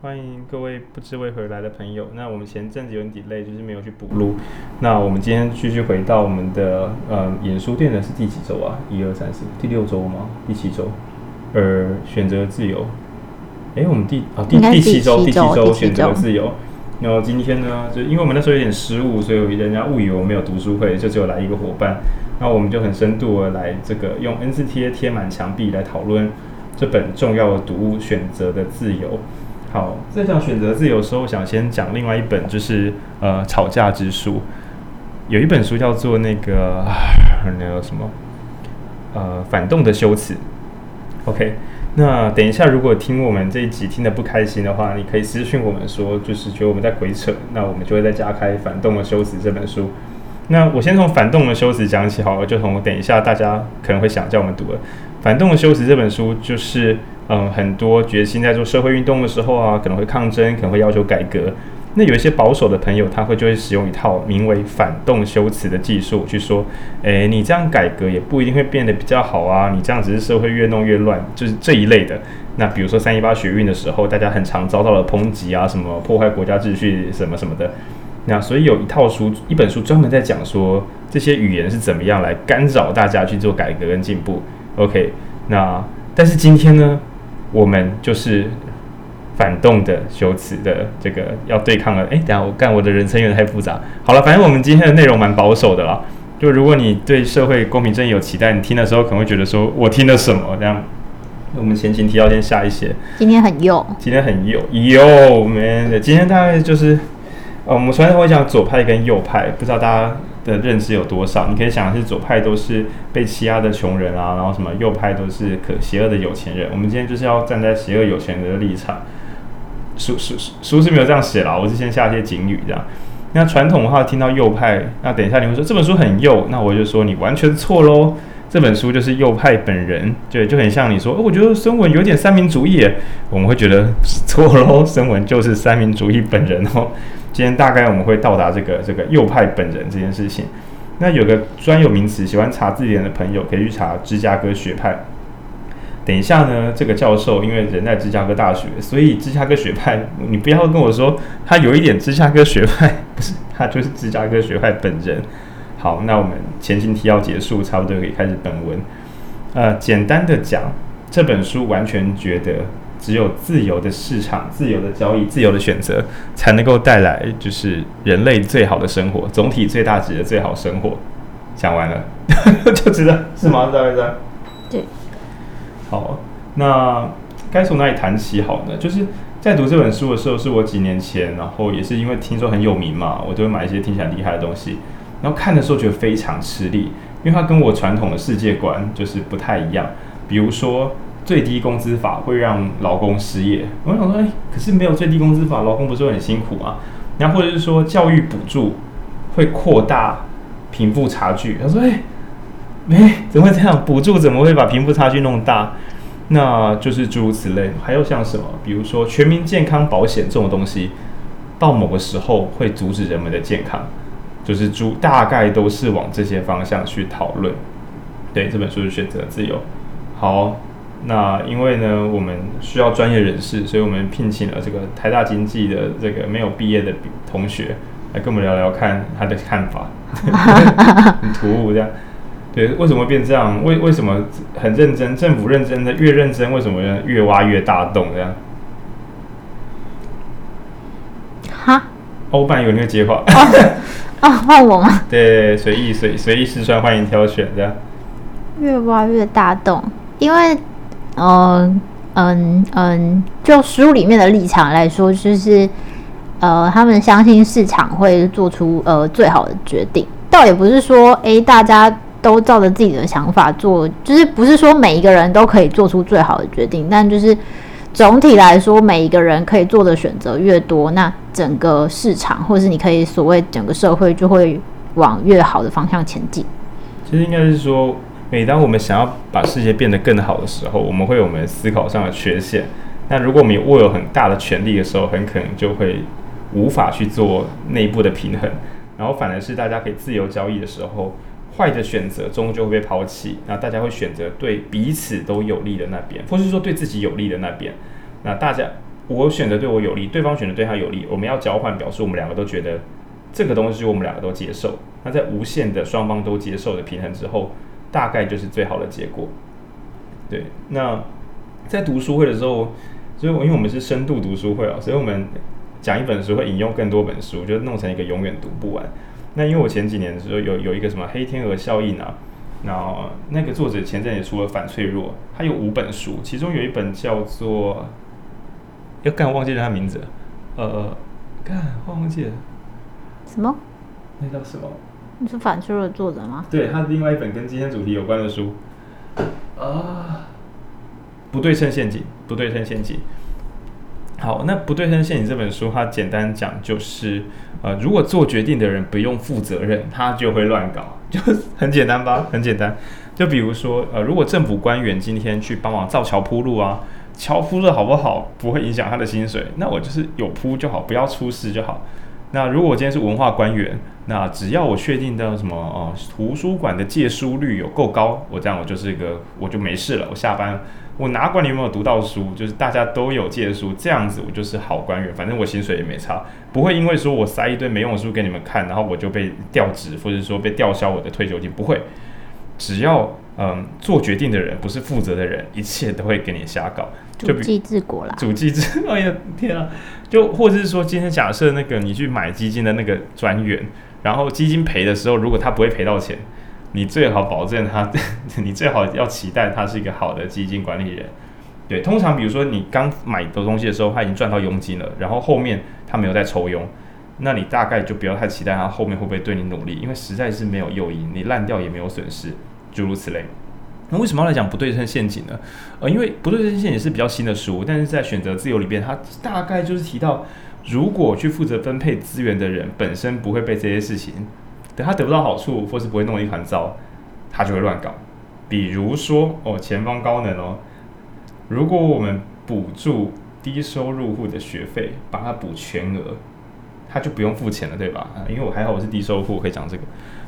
欢迎各位不知为何来的朋友。那我们前阵子有点 delay，就是没有去补录。那我们今天继续回到我们的呃演书店的是第几周啊？一二三四，第六周吗？第七周？呃，选择自由。哎，我们第啊第第七周，第七周选择自由。然后今天呢，就因为我们那时候有点失误，所以人家误以为我们没有读书会，就只有来一个伙伴。那我们就很深度的来这个用 N 字贴贴满墙壁来讨论这本重要的读物《选择的自由》。好，在讲选择自由的时候，我想先讲另外一本，就是呃吵架之书。有一本书叫做那个 那个什么呃反动的修辞。OK。那等一下，如果听我们这一集听得不开心的话，你可以私讯我们说，就是觉得我们在鬼扯，那我们就会再加开《反动的修辞》这本书。那我先从《反动的修辞》讲起好了，就从等一下大家可能会想叫我们读的《反动的修辞》这本书，就是嗯，很多决心在做社会运动的时候啊，可能会抗争，可能会要求改革。那有一些保守的朋友，他会就会使用一套名为反动修辞的技术去说，诶，你这样改革也不一定会变得比较好啊，你这样只是社会越弄越乱，就是这一类的。那比如说三一八学运的时候，大家很常遭到了抨击啊，什么破坏国家秩序什么什么的。那所以有一套书，一本书专门在讲说这些语言是怎么样来干扰大家去做改革跟进步。OK，那但是今天呢，我们就是。反动的修辞的这个要对抗了，哎，等下我干我的人生有点太复杂。好了，反正我们今天的内容蛮保守的啦。就如果你对社会公平正义有期待，你听的时候可能会觉得说我听了什么这样。我们前情提要先下一些。今天很右，今天很右右 man。今天大概就是，呃，我们传统会讲左派跟右派，不知道大家的认知有多少？你可以想的是左派都是被欺压的穷人啊，然后什么右派都是可邪恶的有钱人。我们今天就是要站在邪恶有钱人的立场。书书书是没有这样写啦，我是先下一些警语这样。那传统的话，听到右派，那等一下你会说这本书很右，那我就说你完全错喽。这本书就是右派本人，对，就很像你说，我觉得孙文有点三民主义，我们会觉得错喽。孙文就是三民主义本人哦。今天大概我们会到达这个这个右派本人这件事情。那有个专有名词，喜欢查字典的朋友可以去查芝加哥学派。等一下呢，这个教授因为人在芝加哥大学，所以芝加哥学派，你不要跟我说他有一点芝加哥学派，不是，他就是芝加哥学派本人。好，那我们前情提要结束，差不多可以开始本文。呃，简单的讲，这本书完全觉得只有自由的市场、自由的交易、自由的选择，才能够带来就是人类最好的生活，总体最大值的最好生活。讲完了 就知道是吗？大概这样。对。好，那该从哪里谈起好呢？就是在读这本书的时候，是我几年前，然后也是因为听说很有名嘛，我都会买一些听起来厉害的东西。然后看的时候觉得非常吃力，因为它跟我传统的世界观就是不太一样。比如说最低工资法会让劳工失业，我想说，哎，可是没有最低工资法，劳工不是很辛苦吗？然后或者是说教育补助会扩大贫富差距，他说，哎。哎，怎么会这样？补助怎么会把贫富差距弄大？那就是诸如此类。还有像什么，比如说全民健康保险这种东西，到某个时候会阻止人们的健康，就是诸大概都是往这些方向去讨论。对，这本书是选择自由。好，那因为呢，我们需要专业人士，所以我们聘请了这个台大经济的这个没有毕业的同学来跟我们聊聊看他的看法，很突兀这样。对，为什么会变这样？为为什么很认真？政府认真的越认真，为什么越挖越大洞这样？哈？欧办有那个接话？啊，换我吗？对，随意随随意试穿，欢迎挑选这样。越挖越大洞，因为，嗯嗯嗯，就书里面的立场来说，就是呃，他们相信市场会做出呃最好的决定，倒也不是说哎大家。都照着自己的想法做，就是不是说每一个人都可以做出最好的决定，但就是总体来说，每一个人可以做的选择越多，那整个市场或是你可以所谓整个社会就会往越好的方向前进。其实应该是说，每当我们想要把世界变得更好的时候，我们会有我们思考上的缺陷。那如果我们握有很大的权力的时候，很可能就会无法去做内部的平衡，然后反而是大家可以自由交易的时候。坏的选择终究会被抛弃，那大家会选择对彼此都有利的那边，或是说对自己有利的那边。那大家我选择对我有利，对方选择对他有利，我们要交换，表示我们两个都觉得这个东西我们两个都接受。那在无限的双方都接受的平衡之后，大概就是最好的结果。对，那在读书会的时候，所以因为我们是深度读书会啊，所以我们讲一本书会引用更多本书，就弄成一个永远读不完。那因为我前几年的时候有有一个什么黑天鹅效应啊。然后那个作者前阵也出了《反脆弱》，他有五本书，其中有一本叫做……要干，忘记了他名字了，呃，干，忘记了，什么？那叫什么？你是《反脆弱》的作者吗？对，他是另外一本跟今天主题有关的书，啊，不对称陷阱，不对称陷阱。好，那不对称陷阱这本书，它简单讲就是，呃，如果做决定的人不用负责任，他就会乱搞，就 很简单吧？很简单。就比如说，呃，如果政府官员今天去帮忙造桥铺路啊，桥铺的好不好不会影响他的薪水，那我就是有铺就好，不要出事就好。那如果我今天是文化官员，那只要我确定到什么哦、呃，图书馆的借书率有够高，我这样我就是一个我就没事了，我下班。我哪管你有没有读到书，就是大家都有借书，这样子我就是好官员，反正我薪水也没差，不会因为说我塞一堆没用的书给你们看，然后我就被调职，或者说被吊销我的退休金，不会。只要嗯做决定的人不是负责的人，一切都会给你瞎搞。就主计治国啦。主计治，哎呀天啊！就或者是说，今天假设那个你去买基金的那个专员，然后基金赔的时候，如果他不会赔到钱。你最好保证他，你最好要期待他是一个好的基金管理人。对，通常比如说你刚买的东西的时候，他已经赚到佣金了，然后后面他没有再抽佣，那你大概就不要太期待他后面会不会对你努力，因为实在是没有诱因，你烂掉也没有损失，诸如此类。那为什么要来讲不对称陷阱呢？呃，因为不对称陷阱是比较新的书，但是在选择自由里边，它大概就是提到，如果去负责分配资源的人本身不会被这些事情。等他得不到好处，或是不会弄一团糟，他就会乱搞。比如说，哦，前方高能哦，如果我们补助低收入户的学费，把它补全额，他就不用付钱了，对吧？因为我还好，我是低收入户，我可以讲这个。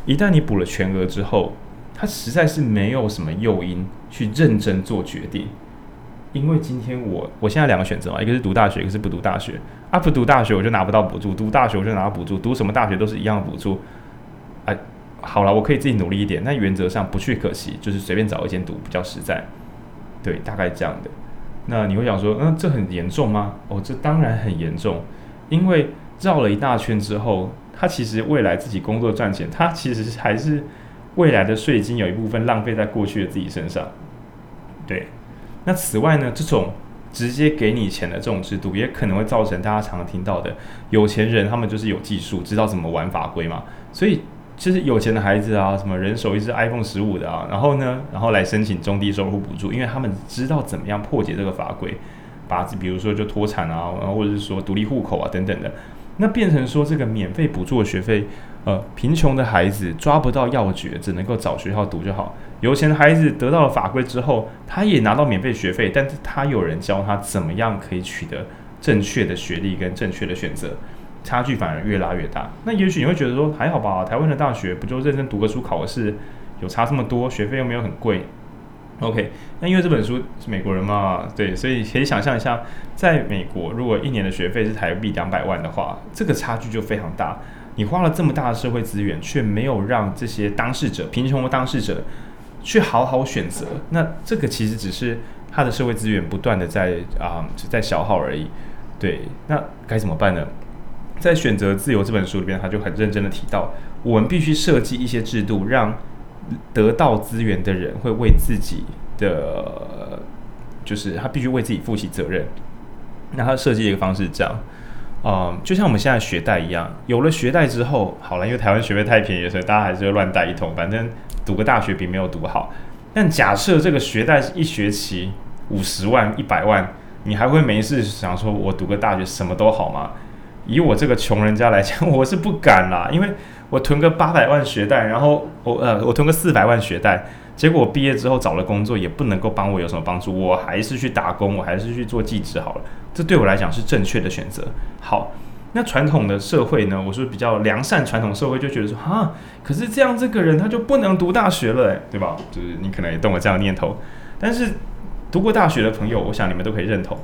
一旦你补了全额之后，他实在是没有什么诱因去认真做决定。因为今天我我现在两个选择嘛，一个是读大学，一个是不读大学。啊，不读大学我就拿不到补助，读大学我就拿到补助，读什么大学都是一样的补助。哎，好了，我可以自己努力一点。那原则上不去可惜，就是随便找一间读比较实在。对，大概这样的。那你会想说，嗯，这很严重吗？哦，这当然很严重，因为绕了一大圈之后，他其实未来自己工作赚钱，他其实还是未来的税金有一部分浪费在过去的自己身上。对。那此外呢，这种直接给你钱的这种制度，也可能会造成大家常常听到的有钱人，他们就是有技术，知道怎么玩法规嘛，所以。其实有钱的孩子啊，什么人手一只 iPhone 十五的啊，然后呢，然后来申请中低收入补助，因为他们知道怎么样破解这个法规，把比如说就脱产啊，然后或者是说独立户口啊等等的，那变成说这个免费补助的学费，呃，贫穷的孩子抓不到要诀，只能够找学校读就好；有钱的孩子得到了法规之后，他也拿到免费学费，但是他有人教他怎么样可以取得正确的学历跟正确的选择。差距反而越拉越大。那也许你会觉得说还好吧，台湾的大学不就认真读个书考个试，有差这么多，学费又没有很贵。OK，那因为这本书是美国人嘛，对，所以可以想象一下，在美国如果一年的学费是台币两百万的话，这个差距就非常大。你花了这么大的社会资源，却没有让这些当事者、贫穷的当事者去好好选择，那这个其实只是他的社会资源不断的在啊、在消耗而已。对，那该怎么办呢？在选择自由这本书里边，他就很认真的提到，我们必须设计一些制度，让得到资源的人会为自己的，就是他必须为自己负起责任。那他设计一个方式这样，嗯，就像我们现在学贷一样，有了学贷之后，好了，因为台湾学费太便宜，所以大家还是会乱贷一通，反正读个大学比没有读好。但假设这个学贷是一学期五十万、一百万，你还会没事想说，我读个大学什么都好吗？以我这个穷人家来讲，我是不敢啦，因为我囤个八百万学贷，然后我呃我囤个四百万学贷，结果毕业之后找了工作也不能够帮我有什么帮助，我还是去打工，我还是去做记者好了，这对我来讲是正确的选择。好，那传统的社会呢，我是比较良善传统社会就觉得说啊，可是这样这个人他就不能读大学了，对吧？就是你可能也动了这样念头，但是读过大学的朋友，我想你们都可以认同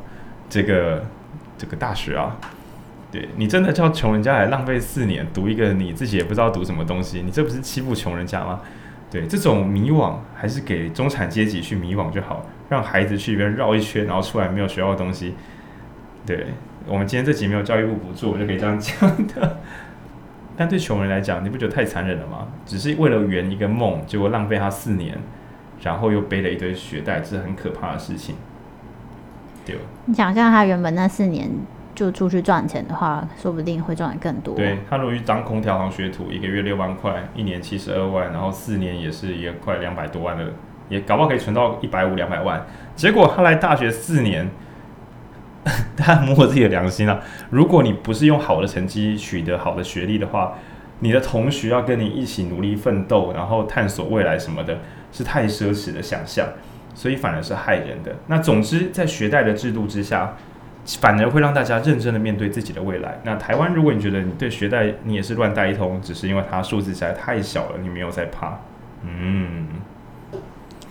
这个。这个大学啊。对，你真的叫穷人家来浪费四年读一个你自己也不知道读什么东西，你这不是欺负穷人家吗？对，这种迷惘还是给中产阶级去迷惘就好，让孩子去一边绕一圈，然后出来没有学到的东西。对，我们今天这集没有教育部补助，我就可以这样讲的。但对穷人来讲，你不觉得太残忍了吗？只是为了圆一个梦，结果浪费他四年，然后又背了一堆学贷，这是很可怕的事情。对，你想象他原本那四年。就出去赚钱的话，说不定会赚得更多。对，他如果去当空调行学徒，一个月六万块，一年七十二万，然后四年也是也快两百多万的，也搞不好可以存到一百五两百万。结果他来大学四年，他摸自己的良心啊！如果你不是用好的成绩取得好的学历的话，你的同学要跟你一起努力奋斗，然后探索未来什么的，是太奢侈的想象，所以反而是害人的。那总之，在学贷的制度之下。反而会让大家认真的面对自己的未来。那台湾，如果你觉得你对学贷你也是乱贷一通，只是因为它数字实在太小了，你没有在怕。嗯。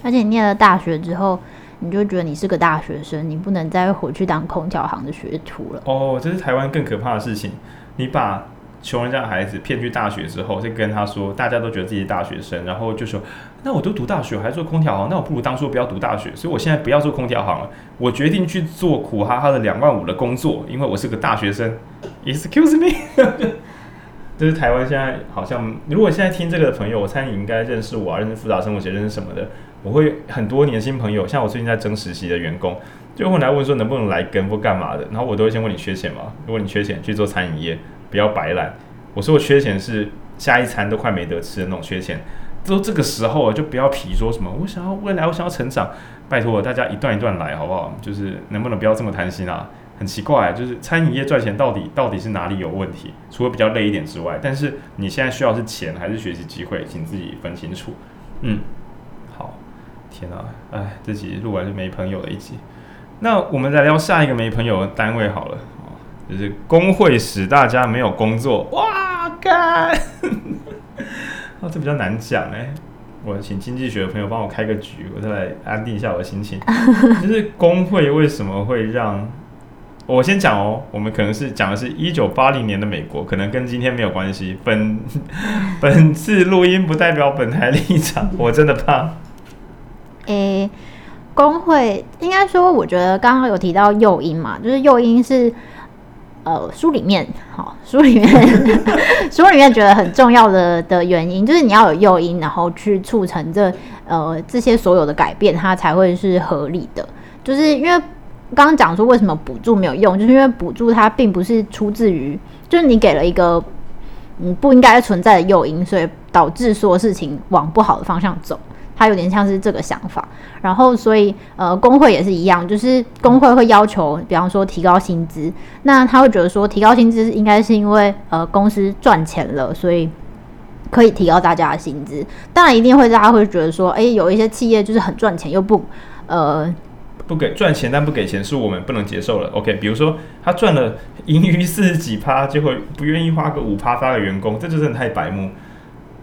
而且你念了大学之后，你就觉得你是个大学生，你不能再回去当空调行的学徒了。哦，这是台湾更可怕的事情。你把。穷人家的孩子骗去大学之后，就跟他说，大家都觉得自己是大学生，然后就说，那我都读大学，我还做空调行，那我不如当初不要读大学，所以我现在不要做空调行了，我决定去做苦哈哈的两万五的工作，因为我是个大学生。Excuse me，这是台湾现在好像，如果现在听这个的朋友，我猜你应该认识我啊，认识复杂生活节，认识什么的，我会很多年轻朋友，像我最近在争实习的员工，就会来问说能不能来跟或干嘛的，然后我都会先问你缺钱吗？如果你缺钱，去做餐饮业。不要白懒。我说我缺钱是下一餐都快没得吃的那种缺钱。都这个时候就不要皮说什么我想要未来，我想要成长。拜托大家一段一段来好不好？就是能不能不要这么贪心啊？很奇怪，就是餐饮业赚钱到底到底是哪里有问题？除了比较累一点之外，但是你现在需要是钱还是学习机会，请自己分清楚。嗯，好，天哪，哎，这集录完就没朋友了一集。那我们来聊下一个没朋友的单位好了。就是工会使大家没有工作，哇干！哦，这比较难讲哎，我请经济学的朋友帮我开个局，我再来安定一下我的心情。就是工会为什么会让我先讲哦？我们可能是讲的是一九八零年的美国，可能跟今天没有关系。本 本次录音不代表本台立场，我真的怕。诶、欸，工会应该说，我觉得刚刚有提到诱因嘛，就是诱因是。呃，书里面，好，书里面，书里面觉得很重要的的原因，就是你要有诱因，然后去促成这呃这些所有的改变，它才会是合理的。就是因为刚刚讲说为什么补助没有用，就是因为补助它并不是出自于，就是你给了一个嗯不应该存在的诱因，所以导致所有事情往不好的方向走。他有点像是这个想法，然后所以呃，工会也是一样，就是工会会要求，比方说提高薪资，那他会觉得说提高薪资应该是因为呃公司赚钱了，所以可以提高大家的薪资。当然一定会大家会觉得说，哎，有一些企业就是很赚钱又不呃不给赚钱但不给钱是我们不能接受的。OK，比如说他赚了盈余四十几趴，就会不愿意花个五趴发给员工，这就真的太白目。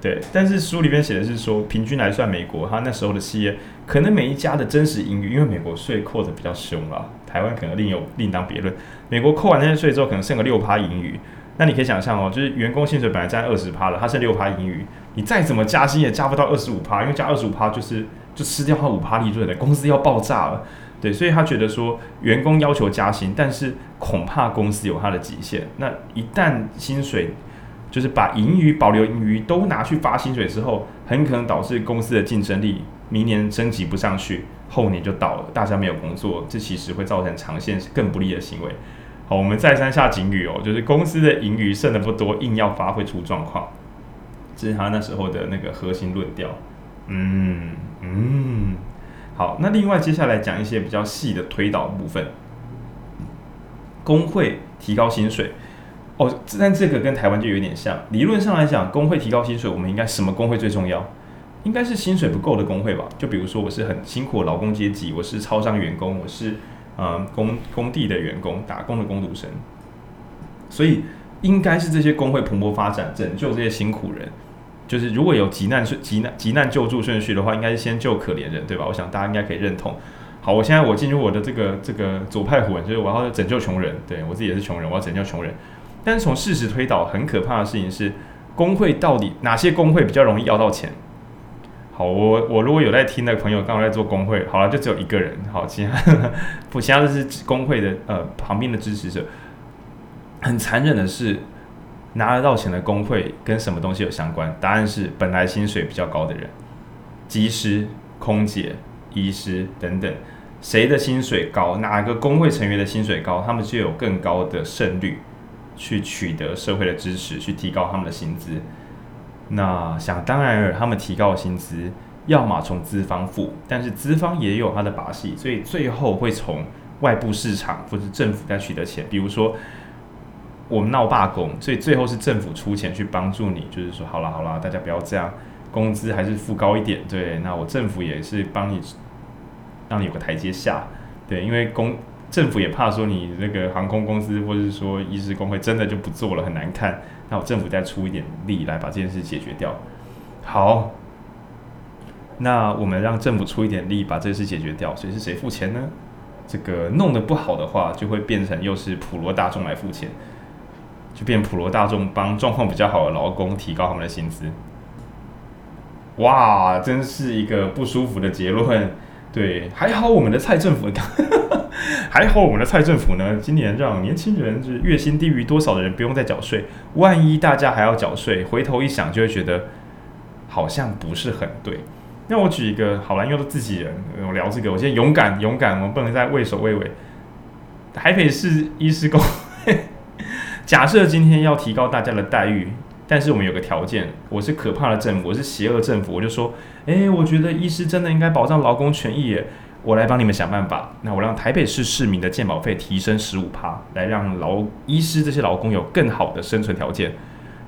对，但是书里面写的是说，平均来算，美国他那时候的企业，可能每一家的真实盈余，因为美国税扣的比较凶啦，台湾可能另有另当别论。美国扣完那些税之后，可能剩个六趴盈余，那你可以想象哦，就是员工薪水本来占二十趴了，他剩六趴盈余，你再怎么加薪也加不到二十五趴，因为加二十五趴就是就吃掉他五趴利润的，公司要爆炸了。对，所以他觉得说，员工要求加薪，但是恐怕公司有它的极限，那一旦薪水。就是把盈余保留盈余都拿去发薪水之后，很可能导致公司的竞争力明年升级不上去，后年就倒了，大家没有工作，这其实会造成长线更不利的行为。好，我们再三下警语哦，就是公司的盈余剩的不多，硬要发会出状况，这是他那时候的那个核心论调。嗯嗯，好，那另外接下来讲一些比较细的推导部分，工会提高薪水。哦，但这个跟台湾就有点像。理论上来讲，工会提高薪水，我们应该什么工会最重要？应该是薪水不够的工会吧？就比如说，我是很辛苦的劳工阶级，我是超商员工，我是嗯工工地的员工，打工的工读生。所以应该是这些工会蓬勃发展，拯救这些辛苦人。就是如果有急难顺急难急难救助顺序的话，应该是先救可怜人，对吧？我想大家应该可以认同。好，我现在我进入我的这个这个左派魂，就是我要拯救穷人，对我自己也是穷人，我要拯救穷人。但是从事实推导，很可怕的事情是，工会到底哪些工会比较容易要到钱？好，我我如果有在听的朋友，刚好在做工会，好了，就只有一个人，好，其他不，其他的是工会的呃旁边的支持者。很残忍的是，拿得到钱的工会跟什么东西有相关？答案是本来薪水比较高的人，机师、空姐、医师等等，谁的薪水高，哪个工会成员的薪水高，他们就有更高的胜率去取得社会的支持，去提高他们的薪资。那想当然尔，他们提高的薪资，要么从资方付，但是资方也有他的把戏，所以最后会从外部市场或是政府在取得钱。比如说，我们闹罢工，所以最后是政府出钱去帮助你，就是说，好了好了，大家不要这样，工资还是付高一点。对，那我政府也是帮你，让你有个台阶下。对，因为工政府也怕说你那个航空公司或者是说医师工会真的就不做了，很难看。那我政府再出一点力来把这件事解决掉。好，那我们让政府出一点力把这件事解决掉，所以是谁付钱呢？这个弄得不好的话，就会变成又是普罗大众来付钱，就变普罗大众帮状况比较好的劳工提高他们的薪资。哇，真是一个不舒服的结论。对，还好我们的蔡政府。还好我们的蔡政府呢，今年让年轻人就是月薪低于多少的人不用再缴税。万一大家还要缴税，回头一想就会觉得好像不是很对。那我举一个好蓝又的自己人，我聊这个，我现在勇敢勇敢，我们不能再畏首畏尾。台北市医师公会，假设今天要提高大家的待遇，但是我们有个条件，我是可怕的政府，我是邪恶政府，我就说，诶，我觉得医师真的应该保障劳工权益耶。我来帮你们想办法。那我让台北市市民的健保费提升十五趴，来让劳医师这些劳工有更好的生存条件。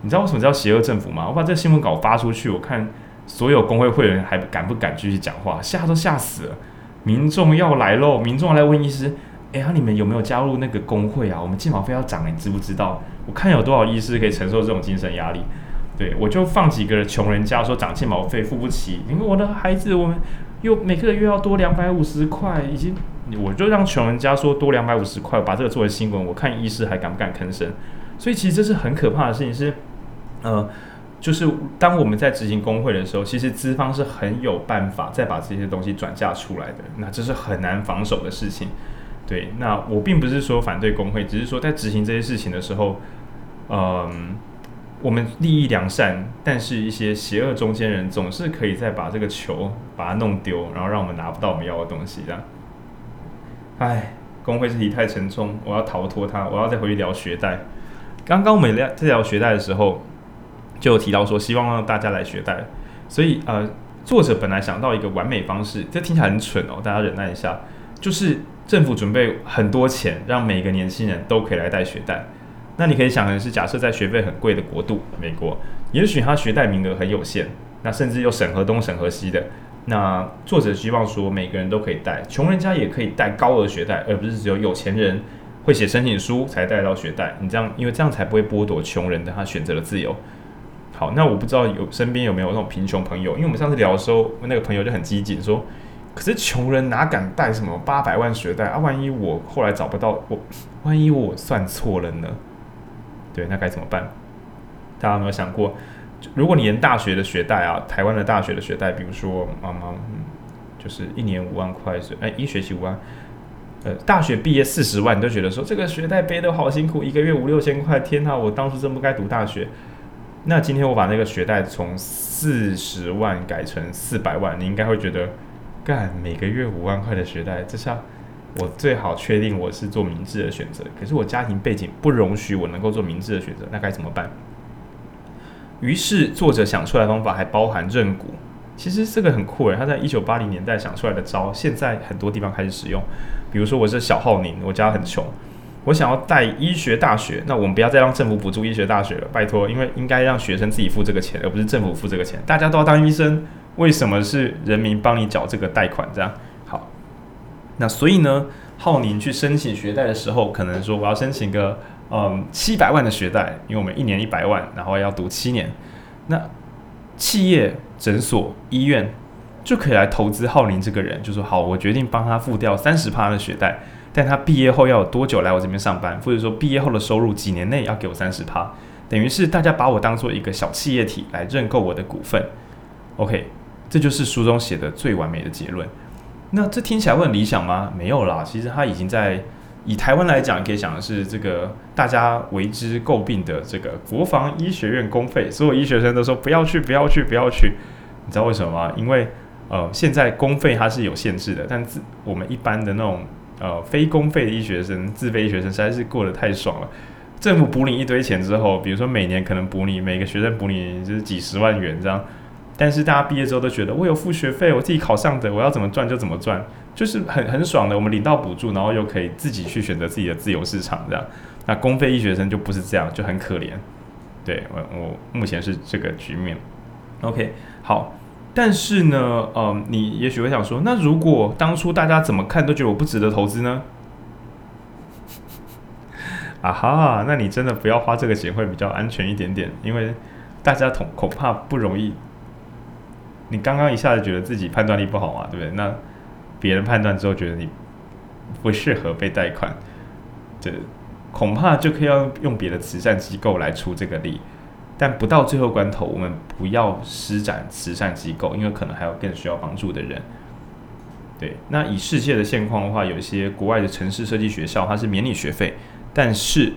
你知道为什么叫邪恶政府吗？我把这个新闻稿发出去，我看所有工会会员还敢不敢继续讲话？吓都吓死了！民众要来喽！民众要来问医师：哎呀，你们有没有加入那个工会啊？我们健保费要涨，你知不知道？我看有多少医师可以承受这种精神压力？对，我就放几个穷人家说涨健保费付不起，因为我的孩子我们。又每个月要多两百五十块，已经我就让穷人家说多两百五十块，把这个作为新闻，我看医师还敢不敢吭声？所以其实这是很可怕的事情，是呃，就是当我们在执行工会的时候，其实资方是很有办法再把这些东西转嫁出来的，那这是很难防守的事情。对，那我并不是说反对工会，只是说在执行这些事情的时候，嗯、我们利益良善，但是一些邪恶中间人总是可以再把这个球把它弄丢，然后让我们拿不到我们要的东西。这样，唉，工会这题太沉重，我要逃脱它，我要再回去聊学贷。刚刚我们聊在聊学贷的时候，就有提到说希望让大家来学贷，所以呃，作者本来想到一个完美方式，这听起来很蠢哦，大家忍耐一下，就是政府准备很多钱，让每个年轻人都可以来贷学贷。那你可以想的是，假设在学费很贵的国度，美国，也许他学贷名额很有限，那甚至又审核东审核西的。那作者希望说，每个人都可以贷，穷人家也可以贷高额学贷，而不是只有有钱人会写申请书才贷到学贷。你这样，因为这样才不会剥夺穷人的他选择的自由。好，那我不知道有身边有没有那种贫穷朋友，因为我们上次聊的时候，那个朋友就很激进说，可是穷人哪敢贷什么八百万学贷啊？万一我后来找不到我，万一我算错了呢？对，那该怎么办？大家有没有想过，如果你连大学的学贷啊，台湾的大学的学贷，比如说，妈妈，嗯，就是一年五万块是，哎，一学期五万，呃，大学毕业四十万，你都觉得说这个学贷背得好辛苦，一个月五六千块，天哪，我当初真不该读大学。那今天我把那个学贷从四十万改成四百万，你应该会觉得，干，每个月五万块的学贷，这下。我最好确定我是做明智的选择，可是我家庭背景不容许我能够做明智的选择，那该怎么办？于是作者想出来的方法还包含认股，其实这个很酷诶，他在一九八零年代想出来的招，现在很多地方开始使用。比如说我是小浩宁，我家很穷，我想要贷医学大学，那我们不要再让政府补助医学大学了，拜托，因为应该让学生自己付这个钱，而不是政府付这个钱。大家都要当医生，为什么是人民帮你缴这个贷款？这样？那所以呢，浩宁去申请学贷的时候，可能说我要申请个嗯七百万的学贷，因为我们一年一百万，然后要读七年。那企业、诊所、医院就可以来投资浩宁这个人，就说好，我决定帮他付掉三十趴的学贷，但他毕业后要有多久来我这边上班，或者说毕业后的收入几年内要给我三十趴，等于是大家把我当做一个小企业体来认购我的股份。OK，这就是书中写的最完美的结论。那这听起来会很理想吗？没有啦，其实他已经在以台湾来讲，可以想的是这个大家为之诟病的这个国防医学院公费，所有医学生都说不要去，不要去，不要去。你知道为什么吗？因为呃，现在公费它是有限制的，但自我们一般的那种呃非公费的医学生、自费医学生实在是过得太爽了。政府补你一堆钱之后，比如说每年可能补你每个学生补你就是几十万元这样，但是大家毕业之后都觉得我有付学费，我自己考上的，我要怎么赚就怎么赚，就是很很爽的。我们领到补助，然后又可以自己去选择自己的自由市场这样。那公费医学生就不是这样，就很可怜。对，我我目前是这个局面。OK，好。但是呢，嗯，你也许会想说，那如果当初大家怎么看都觉得我不值得投资呢？啊哈，那你真的不要花这个钱会比较安全一点点，因为大家恐恐怕不容易。你刚刚一下子觉得自己判断力不好嘛，对不对？那别人判断之后觉得你不适合被贷款，这恐怕就可以要用别的慈善机构来出这个力。但不到最后关头，我们不要施展慈善机构，因为可能还有更需要帮助的人。对，那以世界的现况的话，有一些国外的城市设计学校，它是免你学费，但是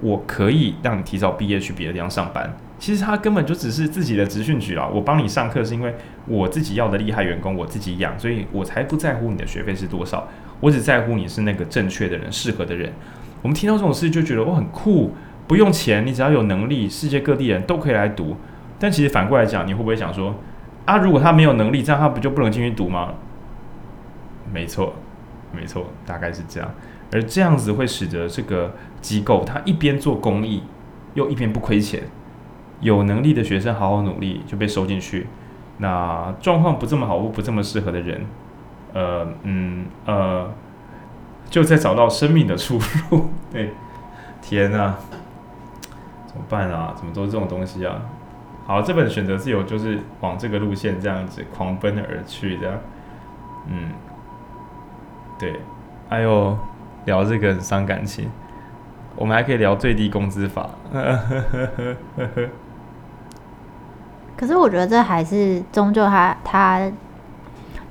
我可以让你提早毕业去别的地方上班。其实他根本就只是自己的职训局啊，我帮你上课是因为我自己要的厉害员工，我自己养，所以我才不在乎你的学费是多少，我只在乎你是那个正确的人，适合的人。我们听到这种事就觉得我很酷。不用钱，你只要有能力，世界各地人都可以来读。但其实反过来讲，你会不会想说，啊，如果他没有能力，这样他不就不能进去读吗？没错，没错，大概是这样。而这样子会使得这个机构，他一边做公益，又一边不亏钱。有能力的学生好好努力就被收进去，那状况不这么好或不这么适合的人，呃，嗯，呃，就在找到生命的出路。对，天啊！怎么办啊？怎么都是这种东西啊？好，这本选择自由就是往这个路线这样子狂奔而去的。嗯，对。哎呦，聊这个很伤感情。我们还可以聊最低工资法。可是我觉得这还是终究它它，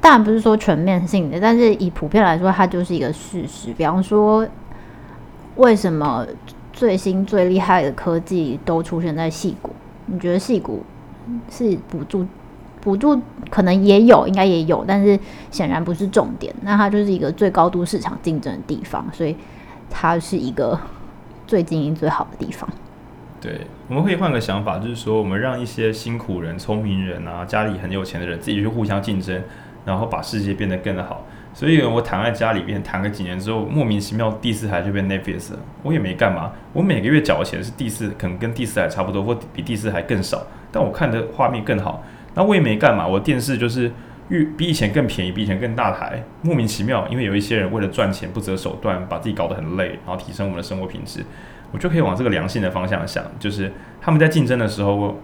当然不是说全面性的，但是以普遍来说，它就是一个事实。比方说，为什么？最新最厉害的科技都出现在矽谷，你觉得矽谷是补助？补助可能也有，应该也有，但是显然不是重点。那它就是一个最高度市场竞争的地方，所以它是一个最经营最好的地方。对，我们可以换个想法，就是说我们让一些辛苦人、聪明人啊，家里很有钱的人自己去互相竞争，然后把世界变得更好。所以，我躺在家里边躺个几年之后，莫名其妙第四台就变 Netflix 了。我也没干嘛，我每个月缴的钱是第四，可能跟第四台差不多，或比第四台更少。但我看的画面更好。那我也没干嘛，我电视就是越比以前更便宜，比以前更大台。莫名其妙，因为有一些人为了赚钱不择手段，把自己搞得很累，然后提升我们的生活品质。我就可以往这个良性的方向想，就是他们在竞争的时候，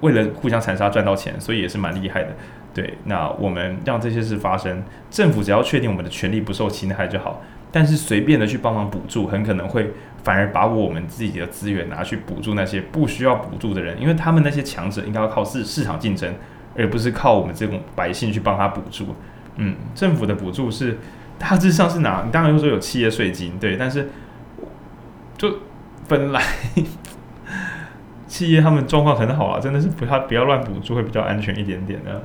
为了互相残杀赚到钱，所以也是蛮厉害的。对，那我们让这些事发生，政府只要确定我们的权利不受侵害就好。但是随便的去帮忙补助，很可能会反而把我们自己的资源拿去补助那些不需要补助的人，因为他们那些强者应该要靠市市场竞争，而不是靠我们这种百姓去帮他补助。嗯，政府的补助是大致上是哪？你当然会说有企业税金，对，但是就本来企业他们状况很好啊，真的是不要不要乱补助会比较安全一点点的。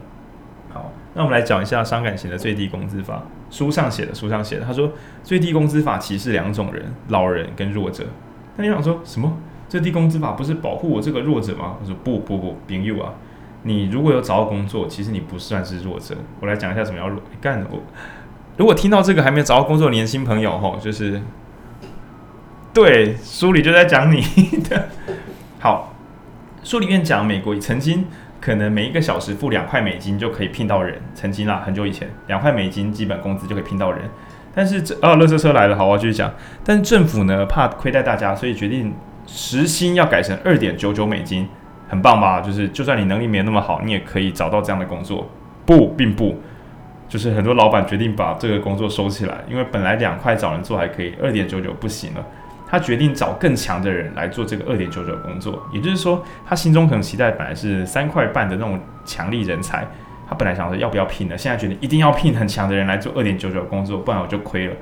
好，那我们来讲一下伤感情的最低工资法。书上写的，书上写的，他说最低工资法歧视两种人，老人跟弱者。那你想说什么？最低工资法不是保护我这个弱者吗？我说不不不，朋友啊，你如果有找到工作，其实你不算是弱者。我来讲一下什么叫弱干的。我如果听到这个还没找到工作的年轻朋友吼，就是对，书里就在讲你的。好，书里面讲美国曾经。可能每一个小时付两块美金就可以聘到人，曾经啦，很久以前，两块美金基本工资就可以聘到人。但是这哦，垃圾车来了，好，我继续讲。但是政府呢，怕亏待大家，所以决定时薪要改成二点九九美金，很棒吧？就是就算你能力没有那么好，你也可以找到这样的工作。不，并不，就是很多老板决定把这个工作收起来，因为本来两块找人做还可以，二点九九不行了。他决定找更强的人来做这个二点九九工作，也就是说，他心中可能期待本来是三块半的那种强力人才，他本来想说要不要聘呢？现在觉得一定要聘很强的人来做二点九九工作，不然我就亏了。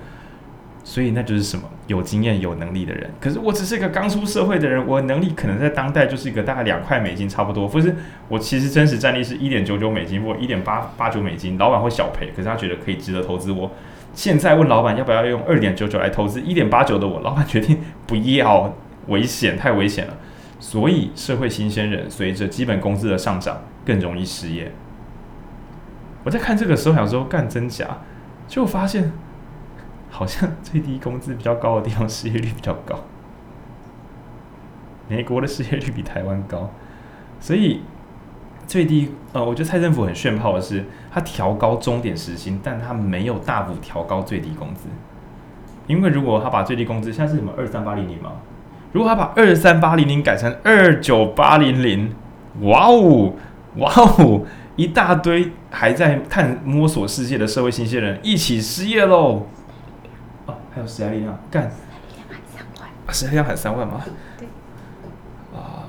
所以那就是什么？有经验、有能力的人。可是我只是一个刚出社会的人，我能力可能在当代就是一个大概两块美金差不多，不是？我其实真实战力是一点九九美金或一点八八九美金，老板会小赔，可是他觉得可以值得投资我。现在问老板要不要用二点九九来投资一点八九的我，老板决定不要，危险，太危险了。所以社会新鲜人随着基本工资的上涨更容易失业。我在看这个时候想说干真假，结果发现好像最低工资比较高的地方失业率比较高，美国的失业率比台湾高，所以。最低呃，我觉得蔡政府很炫炮的是，他调高终点时薪，但他没有大幅调高最低工资。因为如果他把最低工资现在是什么二三八零零吗？如果他把二三八零零改成二九八零零，哇哦哇哦，一大堆还在探摸索世界的社会新鲜人一起失业喽！哦，还有史莱利亚干，史莱利亚喊三万吗？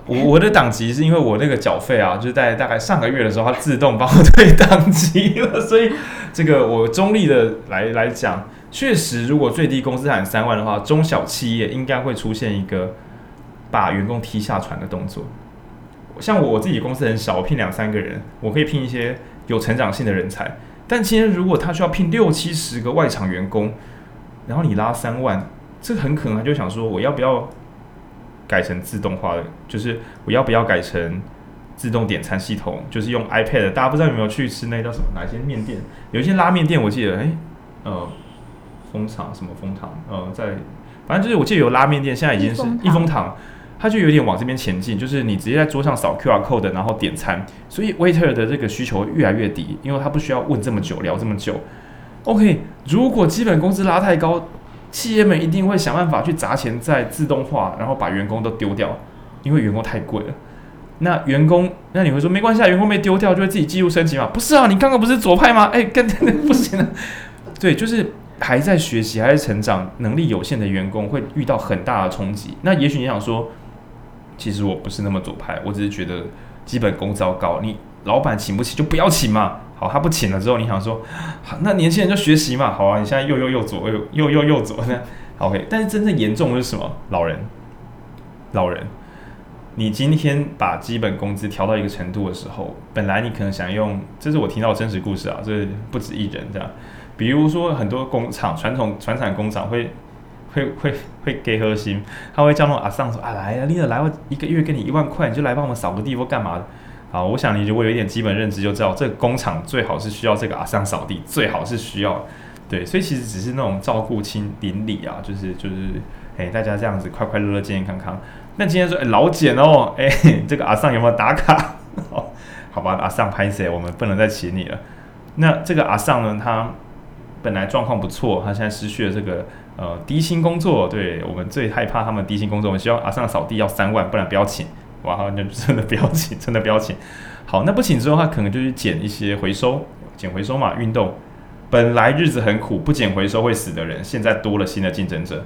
我我的档期是因为我那个缴费啊，就是在大概上个月的时候，它自动帮我退 档期了，所以这个我中立的来来讲，确实如果最低工资喊三万的话，中小企业应该会出现一个把员工踢下船的动作。像我自己公司很小，我聘两三个人，我可以聘一些有成长性的人才。但今天如果他需要聘六七十个外场员工，然后你拉三万，这很可能就想说，我要不要？改成自动化的，就是我要不要改成自动点餐系统？就是用 iPad。大家不知道有没有去吃那叫什么？哪一间面店？有一些拉面店，我记得，哎、欸，呃，蜂场什么蜂堂？呃，在反正就是我记得有拉面店，现在已经是益丰堂，它就有点往这边前进，就是你直接在桌上扫 QR code，然后点餐，所以 waiter 的这个需求越来越低，因为他不需要问这么久，聊这么久。OK，如果基本工资拉太高。企业们一定会想办法去砸钱在自动化，然后把员工都丢掉，因为员工太贵了。那员工，那你会说没关系啊，员工被丢掉就会自己技术升级嘛？不是啊，你刚刚不是左派吗？哎，跟不行了。对，就是还在学习、还在成长、能力有限的员工会遇到很大的冲击。那也许你想说，其实我不是那么左派，我只是觉得基本工资要高，你老板请不起就不要请嘛。好，他不请了之后，你想说，好，那年轻人就学习嘛。好啊，你现在又又又左又又又又左，那 OK。但是真正严重的是什么？老人，老人，你今天把基本工资调到一个程度的时候，本来你可能想用，这是我听到的真实故事啊，这不止一人这样。比如说很多工厂，传统传产工厂会会会会给核心，他会叫那阿桑说啊，来啊，你来我一个月给你一万块，你就来帮我们扫个地或干嘛的。好，我想你如果有一点基本认知，就知道这个工厂最好是需要这个阿桑扫地，最好是需要，对，所以其实只是那种照顾亲邻里啊，就是就是，哎，大家这样子快快乐乐、健健康康。那今天说，哎，劳检哦，哎，这个阿桑有没有打卡？好，好吧，阿桑拍谢，我们不能再请你了。那这个阿桑呢，他本来状况不错，他现在失去了这个呃低薪工作，对，我们最害怕他们低薪工作，我们希望阿桑扫地要三万，不然不要请。哇，那真的不要请，真的不要请。好，那不请之后，他可能就去捡一些回收，捡回收嘛。运动本来日子很苦，不捡回收会死的人，现在多了新的竞争者。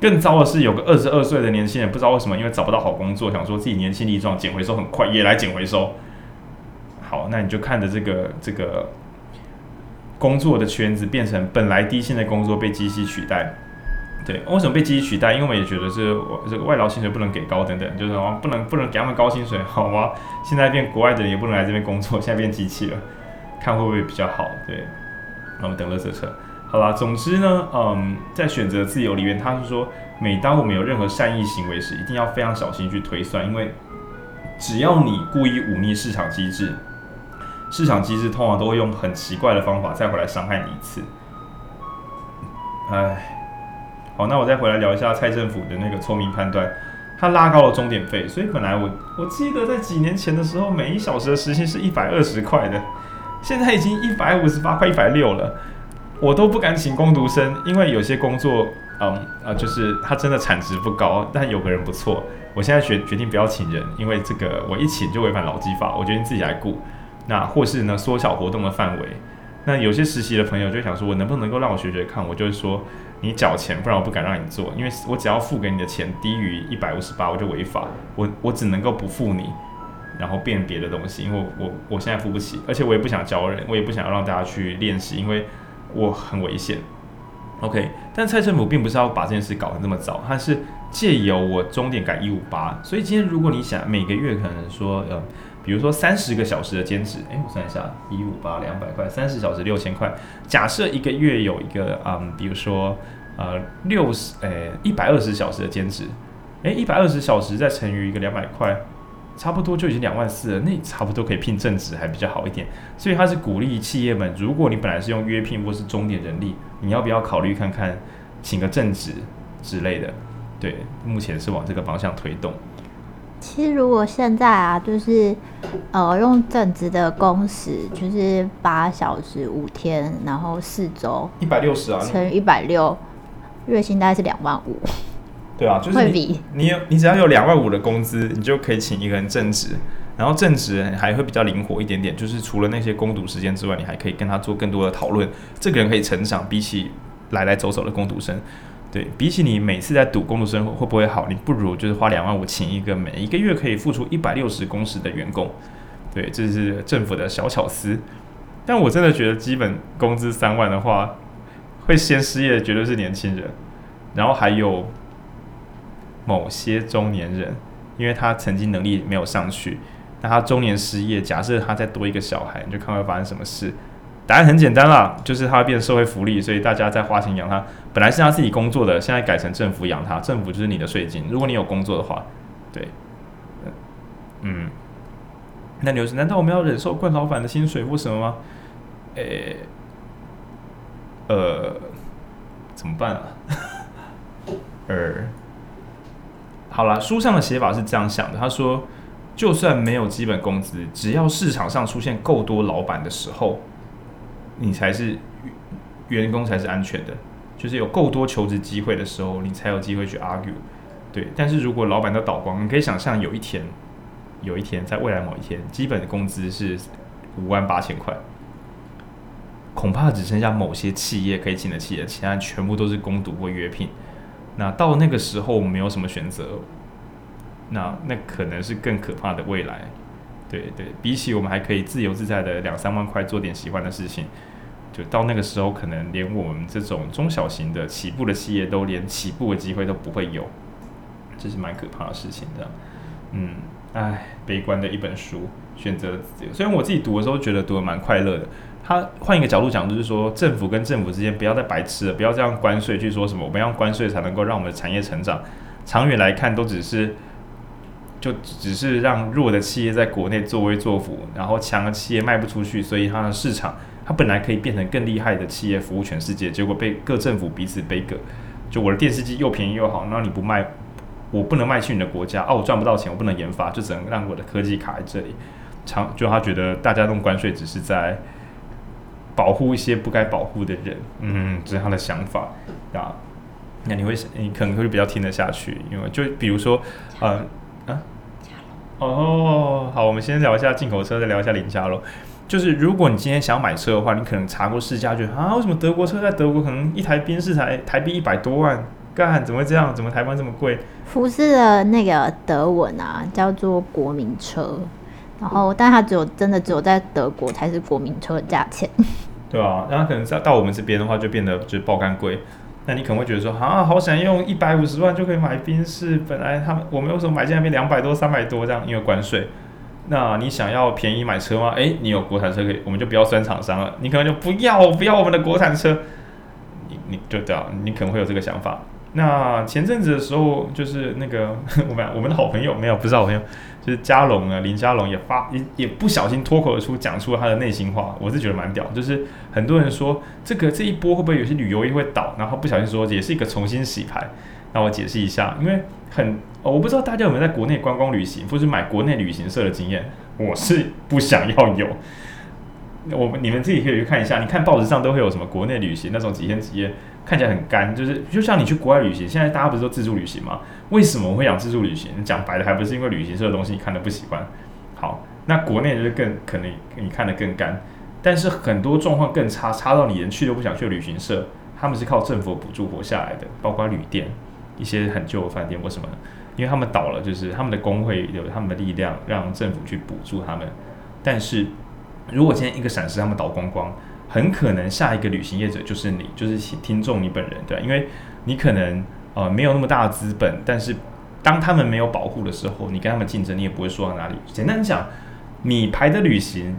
更糟的是，有个二十二岁的年轻人，不知道为什么，因为找不到好工作，想说自己年轻力壮，捡回收很快，也来捡回收。好，那你就看着这个这个工作的圈子变成本来低薪的工作被机器取代。对，为什么被机器取代？因为我们也觉得是我这个外劳薪水不能给高等等，就是不能不能给他们高薪水，好吗？现在变国外的人也不能来这边工作，现在变机器了，看会不会比较好？对，那我们等垃圾车。好啦，总之呢，嗯，在选择自由里面，他是说，每当我们有任何善意行为时，一定要非常小心去推算，因为只要你故意忤逆市场机制，市场机制通常都会用很奇怪的方法再回来伤害你一次。唉。好，那我再回来聊一下蔡政府的那个聪明判断，他拉高了钟点费，所以本来我我记得在几年前的时候，每一小时的时薪是一百二十块的，现在已经一百五十八块、一百六了，我都不敢请工读生，因为有些工作，嗯啊，就是他真的产值不高，但有个人不错，我现在决决定不要请人，因为这个我一请就违反劳基法，我决定自己来雇。那或是呢缩小活动的范围。那有些实习的朋友就想说，我能不能够让我学学看？我就是说，你缴钱，不然我不敢让你做，因为我只要付给你的钱低于一百五十八，我就违法。我我只能够不付你，然后变别的东西，因为我我我现在付不起，而且我也不想教人，我也不想要让大家去练习，因为我很危险。OK，但蔡政府并不是要把这件事搞得那么糟，他是借由我终点改一五八，所以今天如果你想每个月可能说呃。比如说三十个小时的兼职，诶，我算一下，一五八两百块，三十小时六千块。假设一个月有一个，嗯，比如说，呃，六十，诶，一百二十小时的兼职，诶，一百二十小时再乘以一个两百块，差不多就已经两万四了。那差不多可以聘正职还比较好一点。所以他是鼓励企业们，如果你本来是用约聘或是中点人力，你要不要考虑看看，请个正职之类的？对，目前是往这个方向推动。其实如果现在啊，就是呃用正职的工时，就是八小时五天，然后四周，一百六十啊，乘以一百六，月薪大概是两万五。对啊，就是你你有你只要有两万五的工资，你就可以请一个人正职，然后正职还会比较灵活一点点，就是除了那些攻读时间之外，你还可以跟他做更多的讨论，这个人可以成长，比起来来走走的攻读生。对，比起你每次在赌工作生活会不会好，你不如就是花两万五请一个每一个月可以付出一百六十工时的员工。对，这是政府的小巧思。但我真的觉得基本工资三万的话，会先失业的绝对是年轻人，然后还有某些中年人，因为他曾经能力没有上去，那他中年失业，假设他再多一个小孩，你就看会发生什么事。答案很简单啦，就是他变社会福利，所以大家在花钱养他。本来是他自己工作的，现在改成政府养他，政府就是你的税金。如果你有工作的话，对，嗯，那就是难道我们要忍受惯老板的薪水或什么吗？诶、呃，怎么办啊？呃，好了，书上的写法是这样想的，他说，就算没有基本工资，只要市场上出现够多老板的时候。你才是员工才是安全的，就是有够多求职机会的时候，你才有机会去 argue，对。但是如果老板都倒光，你可以想象有一天，有一天在未来某一天，基本的工资是五万八千块，恐怕只剩下某些企业可以请得起的，其他全部都是工读或约聘。那到那个时候没有什么选择，那那可能是更可怕的未来。对对，比起我们还可以自由自在的两三万块做点喜欢的事情，就到那个时候，可能连我们这种中小型的起步的企业都连起步的机会都不会有，这是蛮可怕的事情的。嗯，唉，悲观的一本书，选择自由。虽然我自己读的时候觉得读得蛮快乐的，他换一个角度讲，就是说政府跟政府之间不要再白痴了，不要这样关税去说什么，我们要关税才能够让我们的产业成长，长远来看都只是。就只是让弱的企业在国内作威作福，然后强的企业卖不出去，所以它的市场，它本来可以变成更厉害的企业，服务全世界，结果被各政府彼此背锅。就我的电视机又便宜又好，那你不卖，我不能卖去你的国家，哦，我赚不到钱，我不能研发，就只能让我的科技卡在这里。长就他觉得大家弄关税只是在保护一些不该保护的人，嗯，这是他的想法啊。那你会，你可能会比较听得下去，因为就比如说，呃。啊，哦，好，我们先聊一下进口车，再聊一下零价喽。就是如果你今天想买车的话，你可能查过市价，觉得啊，为什么德国车在德国可能一台宾士才台币一百多万？干，怎么会这样？怎么台湾这么贵？福斯的那个德文啊，叫做国民车，然后但它只有真的只有在德国才是国民车的价钱。对啊，然后可能到到我们这边的话，就变得就是爆干贵。那你可能会觉得说，啊，好想用一百五十万就可以买宾士，本来他们我们为什么买进那边两百多、三百多这样？因为关税。那你想要便宜买车吗？诶，你有国产车可以，我们就不要酸厂商了。你可能就不要，不要我们的国产车。你你就这样，你可能会有这个想法。那前阵子的时候，就是那个 我们我们的好朋友没有，不是好朋友。就是佳龙啊，林佳龙也发也也不小心脱口而出讲出了他的内心话，我是觉得蛮屌。就是很多人说这个这一波会不会有些旅游业会倒，然后不小心说也是一个重新洗牌。那我解释一下，因为很我不知道大家有没有在国内观光旅行或是买国内旅行社的经验，我是不想要有。我们你们自己可以去看一下，你看报纸上都会有什么国内旅行那种几天几夜。看起来很干，就是就像你去国外旅行，现在大家不是都自助旅行吗？为什么我会讲自助旅行？讲白了还不是因为旅行社的东西你看的不习惯。好，那国内就是更可能你看得更干，但是很多状况更差，差到你连去都不想去旅行社，他们是靠政府补助活下来的，包括旅店，一些很旧的饭店，为什么？因为他们倒了，就是他们的工会有他们的力量，让政府去补助他们。但是如果今天一个闪失，他们倒光光，很可能下一个旅行业者就是你，就是听众你本人，对，因为你可能呃没有那么大的资本，但是当他们没有保护的时候，你跟他们竞争，你也不会输到哪里。简单讲。你排的旅行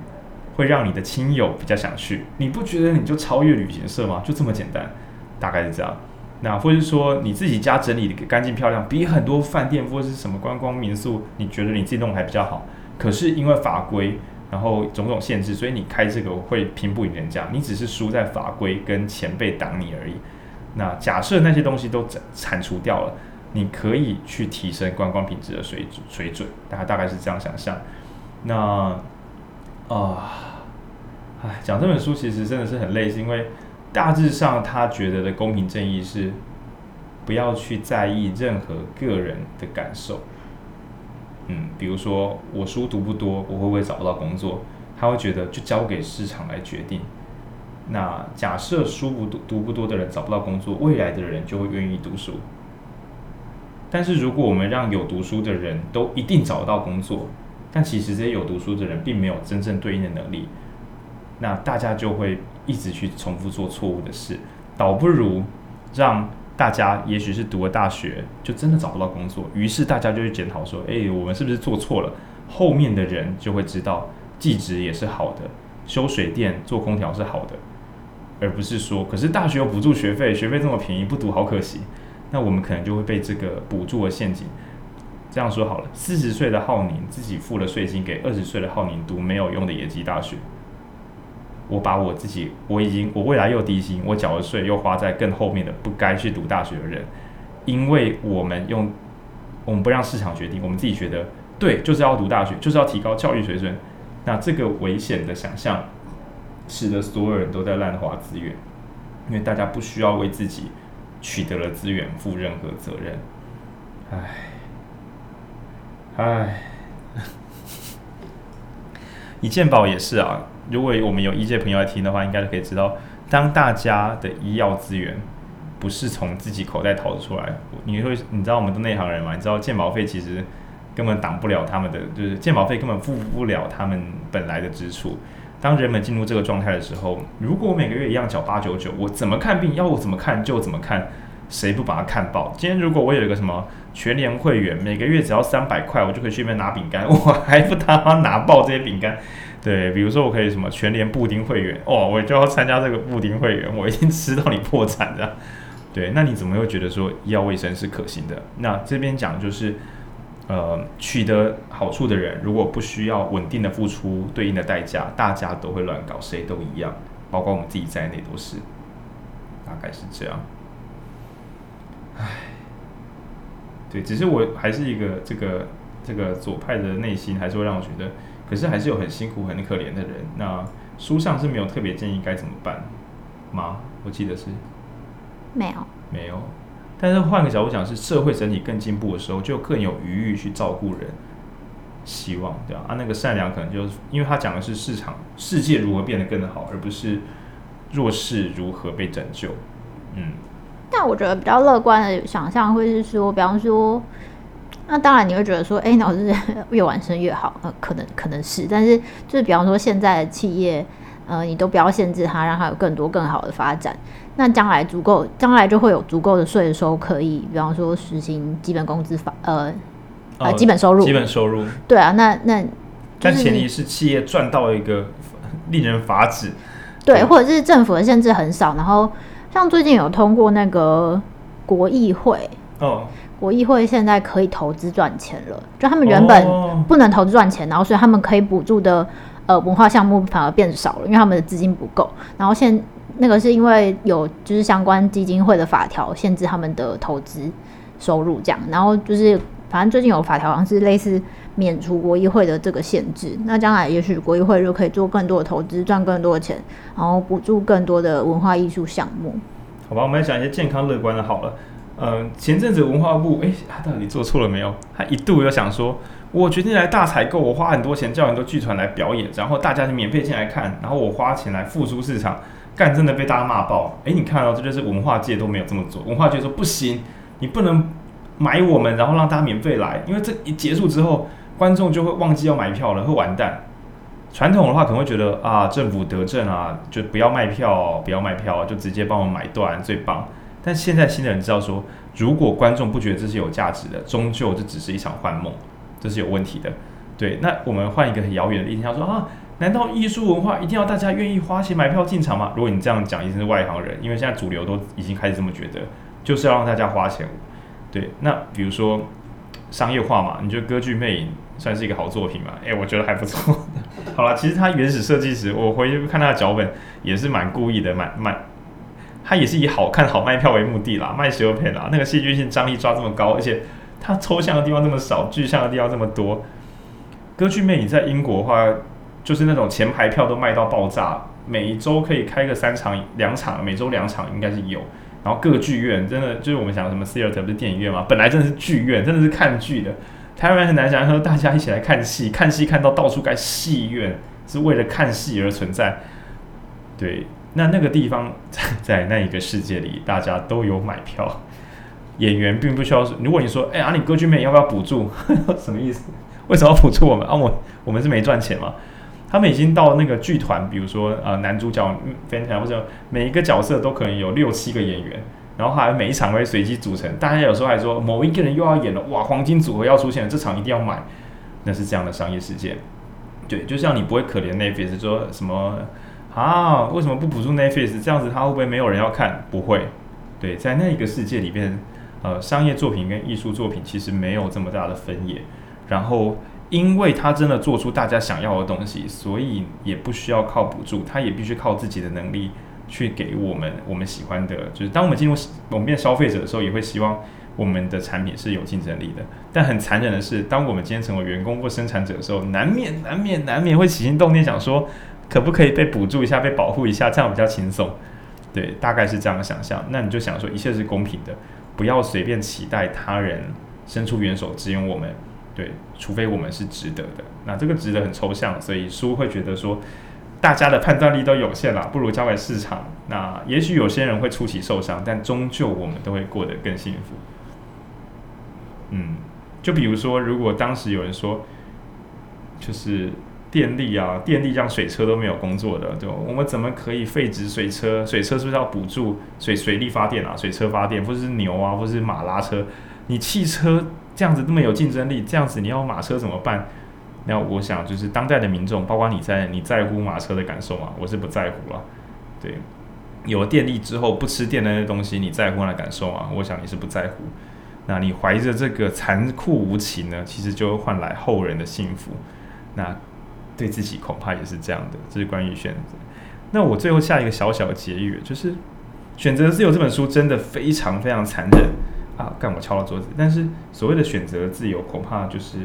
会让你的亲友比较想去，你不觉得你就超越旅行社吗？就这么简单，大概是这样。那或者说你自己家整理的干净漂亮，比很多饭店或者是什么观光民宿，你觉得你自己弄还比较好。可是因为法规，然后种种限制，所以你开这个会拼不赢人家，你只是输在法规跟前辈挡你而已。那假设那些东西都铲除掉了，你可以去提升观光品质的水水准，大家大概是这样想象。那啊，哎，讲这本书其实真的是很累，是因为大致上他觉得的公平正义是不要去在意任何个人的感受。嗯，比如说我书读不多，我会不会找不到工作？他会觉得就交给市场来决定。那假设书不读读不多的人找不到工作，未来的人就会愿意读书。但是如果我们让有读书的人都一定找到工作，但其实这些有读书的人并没有真正对应的能力，那大家就会一直去重复做错误的事，倒不如让大家也许是读了大学就真的找不到工作，于是大家就去检讨说，哎，我们是不是做错了？后面的人就会知道，技职也是好的，修水电、做空调是好的，而不是说，可是大学有补助学费，学费这么便宜，不读好可惜。那我们可能就会被这个补助的陷阱。这样说好了，四十岁的浩宁自己付了税金给二十岁的浩宁读没有用的野鸡大学。我把我自己，我已经，我未来又低薪，我缴了税又花在更后面的不该去读大学的人，因为我们用，我们不让市场决定，我们自己觉得对，就是要读大学，就是要提高教育水准。那这个危险的想象，使得所有人都在滥花资源，因为大家不需要为自己取得了资源负任何责任。唉。唉，以健保也是啊。如果我们有医界朋友来听的话，应该可以知道，当大家的医药资源不是从自己口袋掏出来，你会你知道我们的内行人嘛？你知道健保费其实根本挡不了他们的，就是健保费根本付不了他们本来的支出。当人们进入这个状态的时候，如果我每个月一样缴八九九，我怎么看病要我怎么看就怎么看。谁不把它看爆？今天如果我有一个什么全联会员，每个月只要三百块，我就可以去那边拿饼干，我还不他妈拿爆这些饼干？对，比如说我可以什么全联布丁会员，哦，我就要参加这个布丁会员，我一定吃到你破产的。对，那你怎么又觉得说医药卫生是可行的？那这边讲就是，呃，取得好处的人，如果不需要稳定的付出对应的代价，大家都会乱搞，谁都一样，包括我们自己在内都是，大概是这样。唉，对，只是我还是一个这个这个左派的内心，还是会让我觉得，可是还是有很辛苦、很可怜的人。那书上是没有特别建议该怎么办吗？我记得是没有，没有。但是换个角度讲，是社会整体更进步的时候，就更有余裕去照顾人，希望对吧？啊，那个善良可能就是因为他讲的是市场世界如何变得更好，而不是弱势如何被拯救。嗯。但我觉得比较乐观的想象会是说，比方说，那当然你会觉得说，哎、欸，那我是越晚生越好，呃，可能可能是，但是就是比方说现在的企业，呃，你都不要限制它，让它有更多更好的发展，那将来足够，将来就会有足够的税收可以，比方说实行基本工资法，呃，呃，基本收入，基本收入，对啊，那那、就是，但前提是企业赚到一个令人发指，对，或者是政府的限制很少，然后。像最近有通过那个国议会哦，国议会现在可以投资赚钱了。就他们原本不能投资赚钱，然后所以他们可以补助的呃文化项目反而变少了，因为他们的资金不够。然后现那个是因为有就是相关基金会的法条限制他们的投资收入这样。然后就是反正最近有法条好像是类似免除国议会的这个限制。那将来也许国议会就可以做更多的投资，赚更多的钱，然后补助更多的文化艺术项目。好吧，我们来讲一些健康乐观的。好了，呃，前阵子文化部，哎，他到底做错了没有？他一度有想说，我决定来大采购，我花很多钱叫很多剧团来表演，然后大家就免费进来看，然后我花钱来复苏市场，干真的被大家骂爆。哎，你看到、哦、这就是文化界都没有这么做，文化界说不行，你不能买我们，然后让大家免费来，因为这一结束之后，观众就会忘记要买票了，会完蛋。传统的话可能会觉得啊，政府得政啊，就不要卖票，不要卖票，就直接帮我买断最棒。但现在新的人知道说，如果观众不觉得这是有价值的，终究这只是一场幻梦，这是有问题的。对，那我们换一个很遥远的例子，他说啊，难道艺术文化一定要大家愿意花钱买票进场吗？如果你这样讲，一定是外行人，因为现在主流都已经开始这么觉得，就是要让大家花钱。对，那比如说商业化嘛，你觉得《歌剧魅影》算是一个好作品吗？诶，我觉得还不错。好了，其实他原始设计时，我回去看他的脚本也是 蛮故意的，蛮蛮。它也是以好看好卖票为目的啦，卖小片啦，那个戏剧性张力抓这么高，而且它抽象的地方这么少，具象的地方这么多。歌剧魅影在英国的话，就是那种前排票都卖到爆炸，每一周可以开个三场两场，每周两场应该是有。然后各剧院真的就是我们讲什么 theater 不是电影院嘛，本来真的是剧院，真的是看剧的。台湾人很难想象说大家一起来看戏，看戏看到到处盖戏院，是为了看戏而存在。对。那那个地方 在那一个世界里，大家都有买票，演员并不需要。如果你说，哎、欸，啊，你歌剧魅影要不要补助？什么意思？为什么要补助我们？啊，我我们是没赚钱嘛。他们已经到那个剧团，比如说呃，男主角分成或者每一个角色都可能有六七个演员，然后还每一场会随机组成。大家有时候还说某一个人又要演了，哇，黄金组合要出现了，这场一定要买。那是这样的商业世界。对，就像你不会可怜那一边说什么。啊，为什么不补助 Netflix？这样子他会不会没有人要看？不会，对，在那个世界里边，呃，商业作品跟艺术作品其实没有这么大的分野。然后，因为他真的做出大家想要的东西，所以也不需要靠补助，他也必须靠自己的能力去给我们我们喜欢的。就是当我们进入我们变消费者的时候，也会希望我们的产品是有竞争力的。但很残忍的是，当我们今天成为员工或生产者的时候，难免难免难免会起心动念想说。可不可以被补助一下，被保护一下，这样比较轻松。对，大概是这样的想象。那你就想说，一切是公平的，不要随便期待他人伸出援手支援我们。对，除非我们是值得的。那这个值得很抽象，所以书会觉得说，大家的判断力都有限了，不如交给市场。那也许有些人会初期受伤，但终究我们都会过得更幸福。嗯，就比如说，如果当时有人说，就是。电力啊，电力让水车都没有工作的，对？我们怎么可以废止水车？水车是不是要补助水水力发电啊？水车发电，或者是牛啊，或者是马拉车？你汽车这样子那么有竞争力，这样子你要马车怎么办？那我想就是当代的民众，包括你在，你在乎马车的感受吗？我是不在乎了。对，有了电力之后不吃电的那些东西，你在乎那感受吗？我想你是不在乎。那你怀着这个残酷无情呢，其实就会换来后人的幸福。那。对自己恐怕也是这样的，这是关于选择。那我最后下一个小小的结语，就是《选择自由》这本书真的非常非常残忍啊！干，我敲了桌子。但是所谓的选择自由，恐怕就是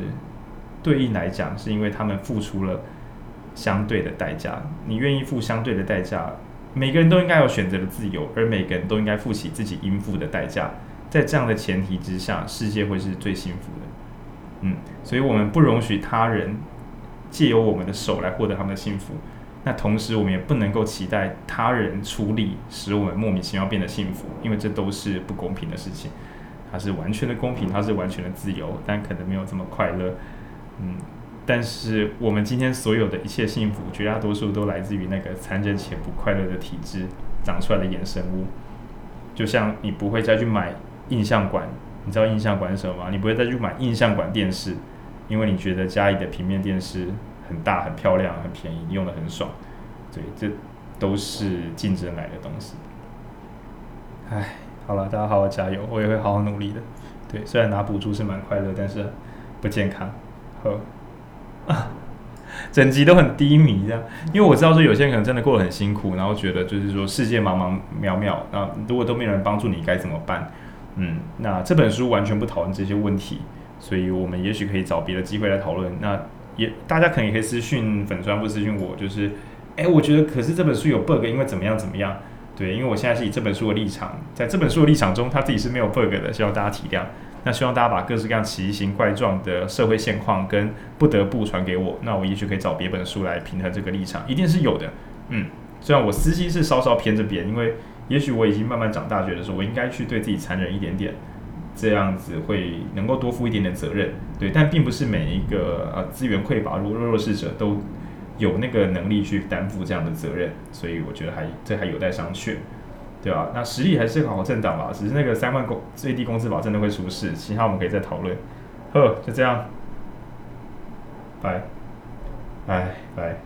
对应来讲，是因为他们付出了相对的代价。你愿意付相对的代价，每个人都应该有选择的自由，而每个人都应该负起自己应付的代价。在这样的前提之下，世界会是最幸福的。嗯，所以我们不容许他人。借由我们的手来获得他们的幸福，那同时我们也不能够期待他人出力使我们莫名其妙变得幸福，因为这都是不公平的事情。它是完全的公平，它是完全的自由，但可能没有这么快乐。嗯，但是我们今天所有的一切幸福，绝大多数都来自于那个残忍且不快乐的体制长出来的衍生物。就像你不会再去买印象馆，你知道印象馆是什么吗？你不会再去买印象馆电视。因为你觉得家里的平面电视很大、很漂亮、很便宜，用得很爽，对，这都是竞争来的东西。唉，好了，大家好好加油，我也会好好努力的。对，虽然拿补助是蛮快乐，但是不健康。呵，啊，整集都很低迷这样，因为我知道说有些人可能真的过得很辛苦，然后觉得就是说世界茫茫渺渺，那如果都没有人帮助你，该怎么办？嗯，那这本书完全不讨论这些问题。所以我们也许可以找别的机会来讨论。那也大家可能也可以私讯粉专或私讯我，就是，哎，我觉得可是这本书有 bug，因为怎么样怎么样。对，因为我现在是以这本书的立场，在这本书的立场中，他自己是没有 bug 的，希望大家体谅。那希望大家把各式各样奇形怪状的社会现况跟不得不传给我，那我也许可以找别本书来平衡这个立场，一定是有的。嗯，虽然我私心是稍稍偏这边，因为也许我已经慢慢长大，觉得说我应该去对自己残忍一点点，这样子会能够多负一点点责任。对，但并不是每一个呃资源匮乏、弱弱势者都有那个能力去担负这样的责任，所以我觉得还这还有待商榷。对吧？那实力还是好好政党吧，只是那个三万工最低工资保真的会出事，其他我们可以再讨论。呵，就这样，拜，拜拜。